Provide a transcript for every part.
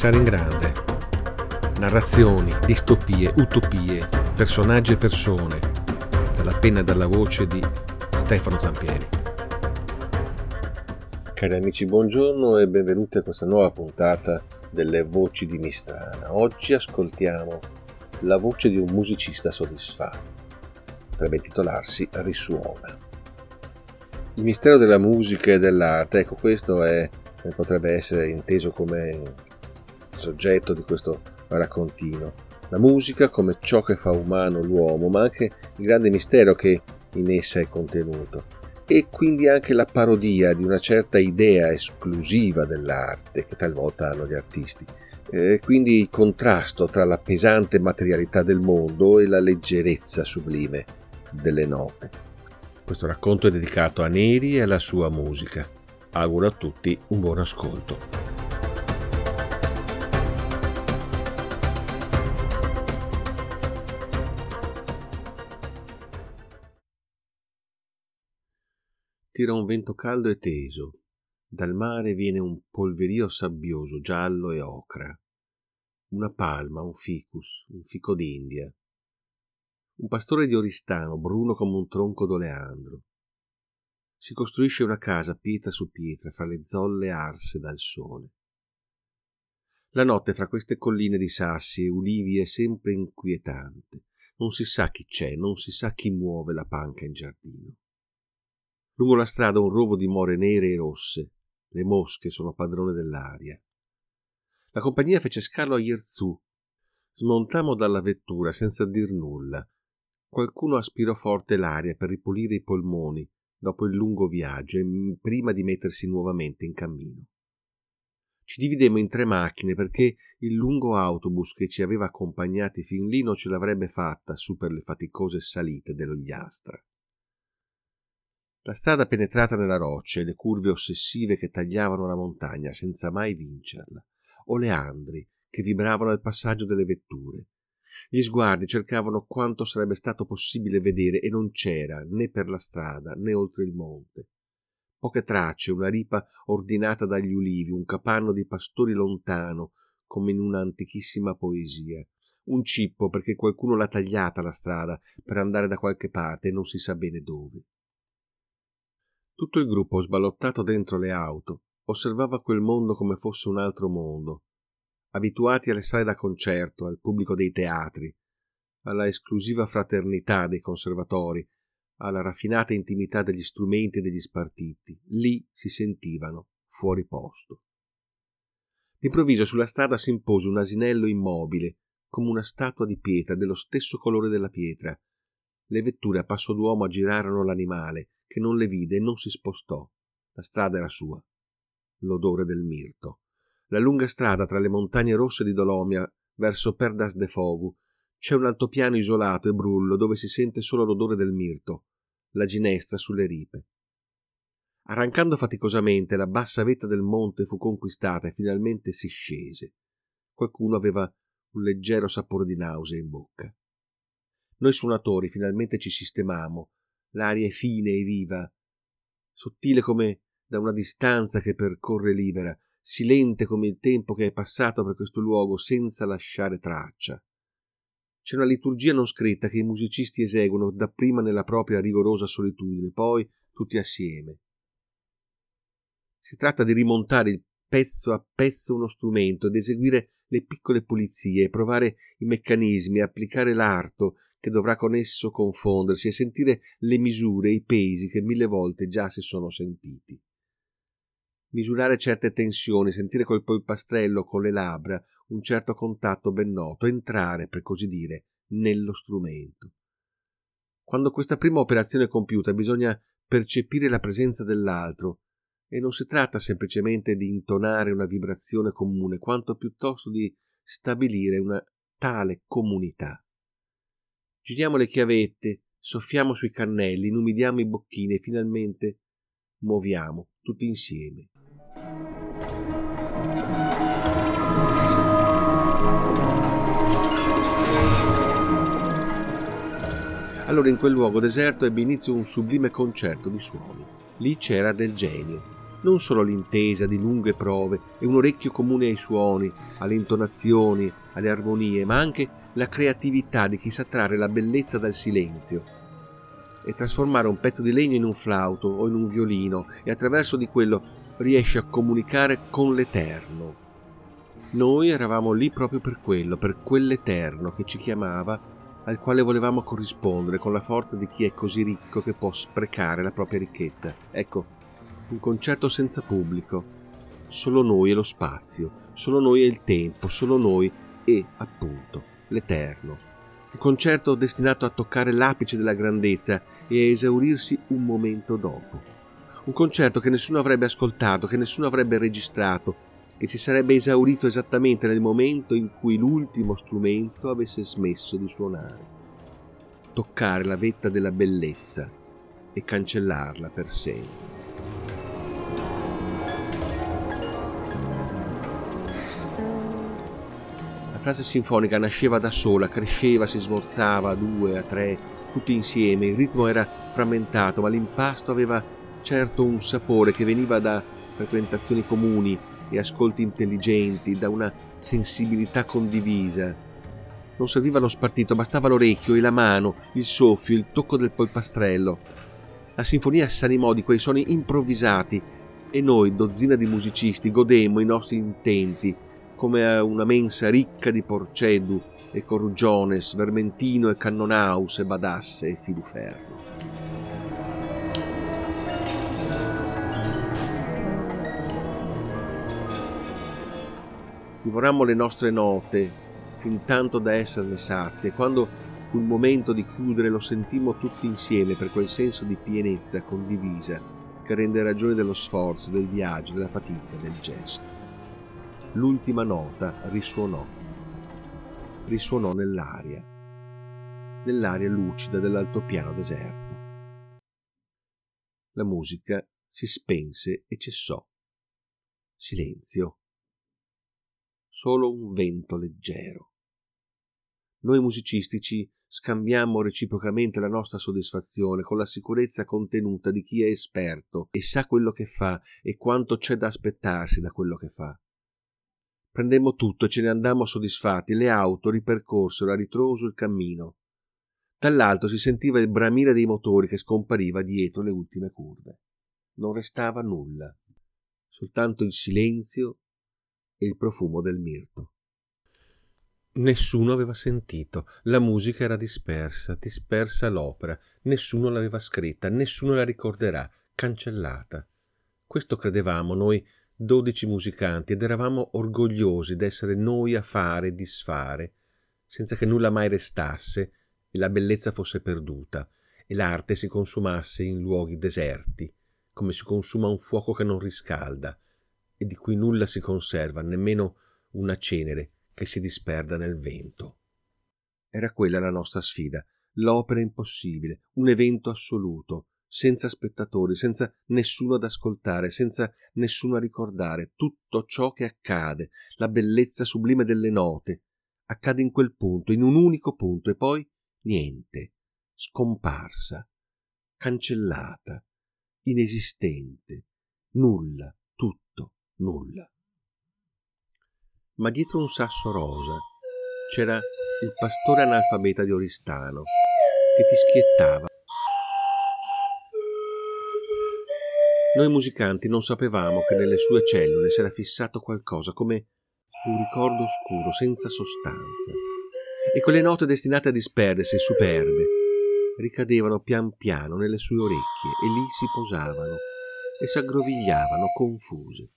pensare in grande. Narrazioni, distopie, utopie, personaggi e persone, dalla penna e dalla voce di Stefano Zampieri. Cari amici, buongiorno e benvenuti a questa nuova puntata delle Voci di Mistrana. Oggi ascoltiamo la voce di un musicista soddisfatto. Potrebbe titolarsi Risuona. Il mistero della musica e dell'arte, ecco questo è potrebbe essere inteso come soggetto di questo raccontino. La musica come ciò che fa umano l'uomo, ma anche il grande mistero che in essa è contenuto. E quindi anche la parodia di una certa idea esclusiva dell'arte che talvolta hanno gli artisti. E quindi il contrasto tra la pesante materialità del mondo e la leggerezza sublime delle note. Questo racconto è dedicato a Neri e alla sua musica. Auguro a tutti un buon ascolto. Tira un vento caldo e teso. Dal mare viene un polverio sabbioso, giallo e ocra. Una palma, un ficus, un fico d'India. Un pastore di Oristano, bruno come un tronco d'oleandro si costruisce una casa pietra su pietra fra le zolle arse dal sole. La notte fra queste colline di sassi e ulivi è sempre inquietante. Non si sa chi c'è, non si sa chi muove la panca in giardino. Lungo la strada un rovo di more nere e rosse. Le mosche sono padrone dell'aria. La compagnia fece scalo a Yerzù. Smontammo dalla vettura senza dir nulla. Qualcuno aspirò forte l'aria per ripulire i polmoni dopo il lungo viaggio e prima di mettersi nuovamente in cammino. Ci dividemmo in tre macchine perché il lungo autobus che ci aveva accompagnati fin lì non ce l'avrebbe fatta su per le faticose salite dell'Ogliastra. La strada penetrata nella roccia e le curve ossessive che tagliavano la montagna senza mai vincerla, o le andri che vibravano al passaggio delle vetture, gli sguardi cercavano quanto sarebbe stato possibile vedere e non c'era né per la strada né oltre il monte. Poche tracce, una ripa ordinata dagli ulivi, un capanno di pastori lontano, come in una antichissima poesia. Un cippo perché qualcuno l'ha tagliata la strada per andare da qualche parte e non si sa bene dove. Tutto il gruppo, sballottato dentro le auto, osservava quel mondo come fosse un altro mondo, abituati alle sale da concerto, al pubblico dei teatri, alla esclusiva fraternità dei conservatori, alla raffinata intimità degli strumenti e degli spartiti, lì si sentivano fuori posto. D'improvviso sulla strada si impose un asinello immobile, come una statua di pietra dello stesso colore della pietra. Le vetture a passo d'uomo aggirarono l'animale, che non le vide e non si spostò. La strada era sua. L'odore del mirto la lunga strada tra le montagne rosse di Dolomia verso Perdas de Fogu. C'è un altopiano isolato e brullo dove si sente solo l'odore del mirto, la ginestra sulle ripe. Arrancando faticosamente, la bassa vetta del monte fu conquistata e finalmente si scese. Qualcuno aveva un leggero sapore di nausea in bocca. Noi suonatori finalmente ci sistemammo. L'aria è fine e viva, sottile come da una distanza che percorre libera, silente come il tempo che è passato per questo luogo senza lasciare traccia. C'è una liturgia non scritta che i musicisti eseguono dapprima nella propria rigorosa solitudine, poi tutti assieme. Si tratta di rimontare pezzo a pezzo uno strumento ed eseguire le piccole pulizie, provare i meccanismi, applicare l'arto che dovrà con esso confondersi e sentire le misure i pesi che mille volte già si sono sentiti misurare certe tensioni, sentire col polpastrello con le labbra un certo contatto ben noto, entrare, per così dire, nello strumento. Quando questa prima operazione è compiuta bisogna percepire la presenza dell'altro e non si tratta semplicemente di intonare una vibrazione comune, quanto piuttosto di stabilire una tale comunità. Giriamo le chiavette, soffiamo sui cannelli, inumidiamo i bocchini e finalmente muoviamo tutti insieme. Allora in quel luogo deserto ebbe inizio un sublime concerto di suoni. Lì c'era del genio. non solo l'intesa di lunghe prove e un orecchio comune ai suoni, alle intonazioni, alle armonie, ma anche la creatività di chi sa trarre la bellezza dal silenzio e trasformare un pezzo di legno in un flauto o in un violino e attraverso di quello riesce a comunicare con l'Eterno. Noi eravamo lì proprio per quello, per quell'Eterno che ci chiamava, al quale volevamo corrispondere con la forza di chi è così ricco che può sprecare la propria ricchezza. Ecco, un concerto senza pubblico. Solo noi e lo spazio, solo noi e il tempo, solo noi e, appunto, l'Eterno. Un concerto destinato a toccare l'apice della grandezza e a esaurirsi un momento dopo. Un concerto che nessuno avrebbe ascoltato, che nessuno avrebbe registrato, che si sarebbe esaurito esattamente nel momento in cui l'ultimo strumento avesse smesso di suonare. Toccare la vetta della bellezza e cancellarla per sempre. Frase sinfonica nasceva da sola, cresceva, si smorzava a due, a tre, tutti insieme. Il ritmo era frammentato, ma l'impasto aveva certo un sapore che veniva da frequentazioni comuni e ascolti intelligenti, da una sensibilità condivisa. Non serviva lo spartito, bastava l'orecchio e la mano, il soffio, il tocco del polpastrello. La sinfonia s'animò di quei suoni improvvisati e noi, dozzina di musicisti, godemmo i nostri intenti come a una mensa ricca di porcedu e corugiones, vermentino e cannonaus e badasse e filuferro. Divorammo le nostre note fin tanto da esserne sazi e quando fu il momento di chiudere lo sentimmo tutti insieme per quel senso di pienezza condivisa che rende ragione dello sforzo, del viaggio, della fatica, del gesto l'ultima nota risuonò. Risuonò nell'aria, nell'aria lucida dell'altopiano deserto. La musica si spense e cessò. Silenzio. Solo un vento leggero. Noi musicisti ci scambiammo reciprocamente la nostra soddisfazione con la sicurezza contenuta di chi è esperto e sa quello che fa e quanto c'è da aspettarsi da quello che fa. Prendemmo tutto e ce ne andammo soddisfatti. Le auto ripercorsero a ritroso il cammino. Dall'alto si sentiva il bramire dei motori che scompariva dietro le ultime curve. Non restava nulla, soltanto il silenzio e il profumo del mirto. Nessuno aveva sentito, la musica era dispersa, dispersa l'opera, nessuno l'aveva scritta, nessuno la ricorderà, cancellata. Questo credevamo noi dodici musicanti ed eravamo orgogliosi d'essere noi a fare e disfare, senza che nulla mai restasse e la bellezza fosse perduta e l'arte si consumasse in luoghi deserti, come si consuma un fuoco che non riscalda e di cui nulla si conserva, nemmeno una cenere che si disperda nel vento. Era quella la nostra sfida, l'opera impossibile, un evento assoluto, senza spettatori, senza nessuno ad ascoltare, senza nessuno a ricordare. Tutto ciò che accade, la bellezza sublime delle note, accade in quel punto, in un unico punto, e poi niente, scomparsa, cancellata, inesistente, nulla, tutto, nulla. Ma dietro un sasso rosa c'era il pastore analfabeta di Oristano, che fischiettava Noi musicanti non sapevamo che nelle sue cellule si era fissato qualcosa come un ricordo oscuro, senza sostanza. E quelle note destinate a disperdersi, superbe, ricadevano pian piano nelle sue orecchie e lì si posavano e s'aggrovigliavano confuse.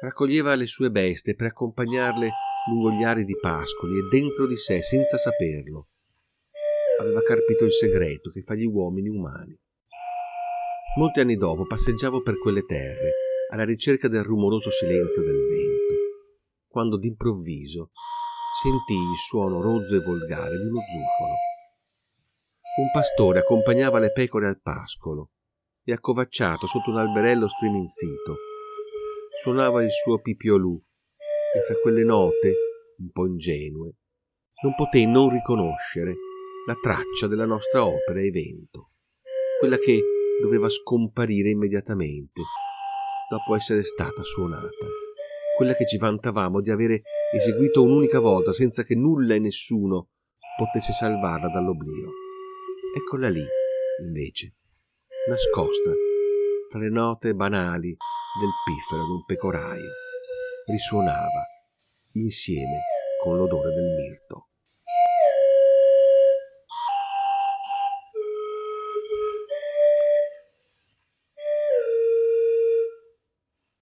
Raccoglieva le sue bestie per accompagnarle lungo gli aridi pascoli e dentro di sé, senza saperlo, aveva carpito il segreto che fa gli uomini umani. Molti anni dopo passeggiavo per quelle terre, alla ricerca del rumoroso silenzio del vento, quando d'improvviso sentii il suono rozzo e volgare di uno zufolo. Un pastore accompagnava le pecore al pascolo e accovacciato sotto un alberello striminzito suonava il suo pipiolù e fra quelle note, un po' ingenue, non potei non riconoscere la traccia della nostra opera evento, quella che doveva scomparire immediatamente, dopo essere stata suonata, quella che ci vantavamo di avere eseguito un'unica volta senza che nulla e nessuno potesse salvarla dall'oblio. Eccola lì, invece, nascosta fra le note banali del piffero d'un pecoraio, risuonava insieme con l'odore del mirto.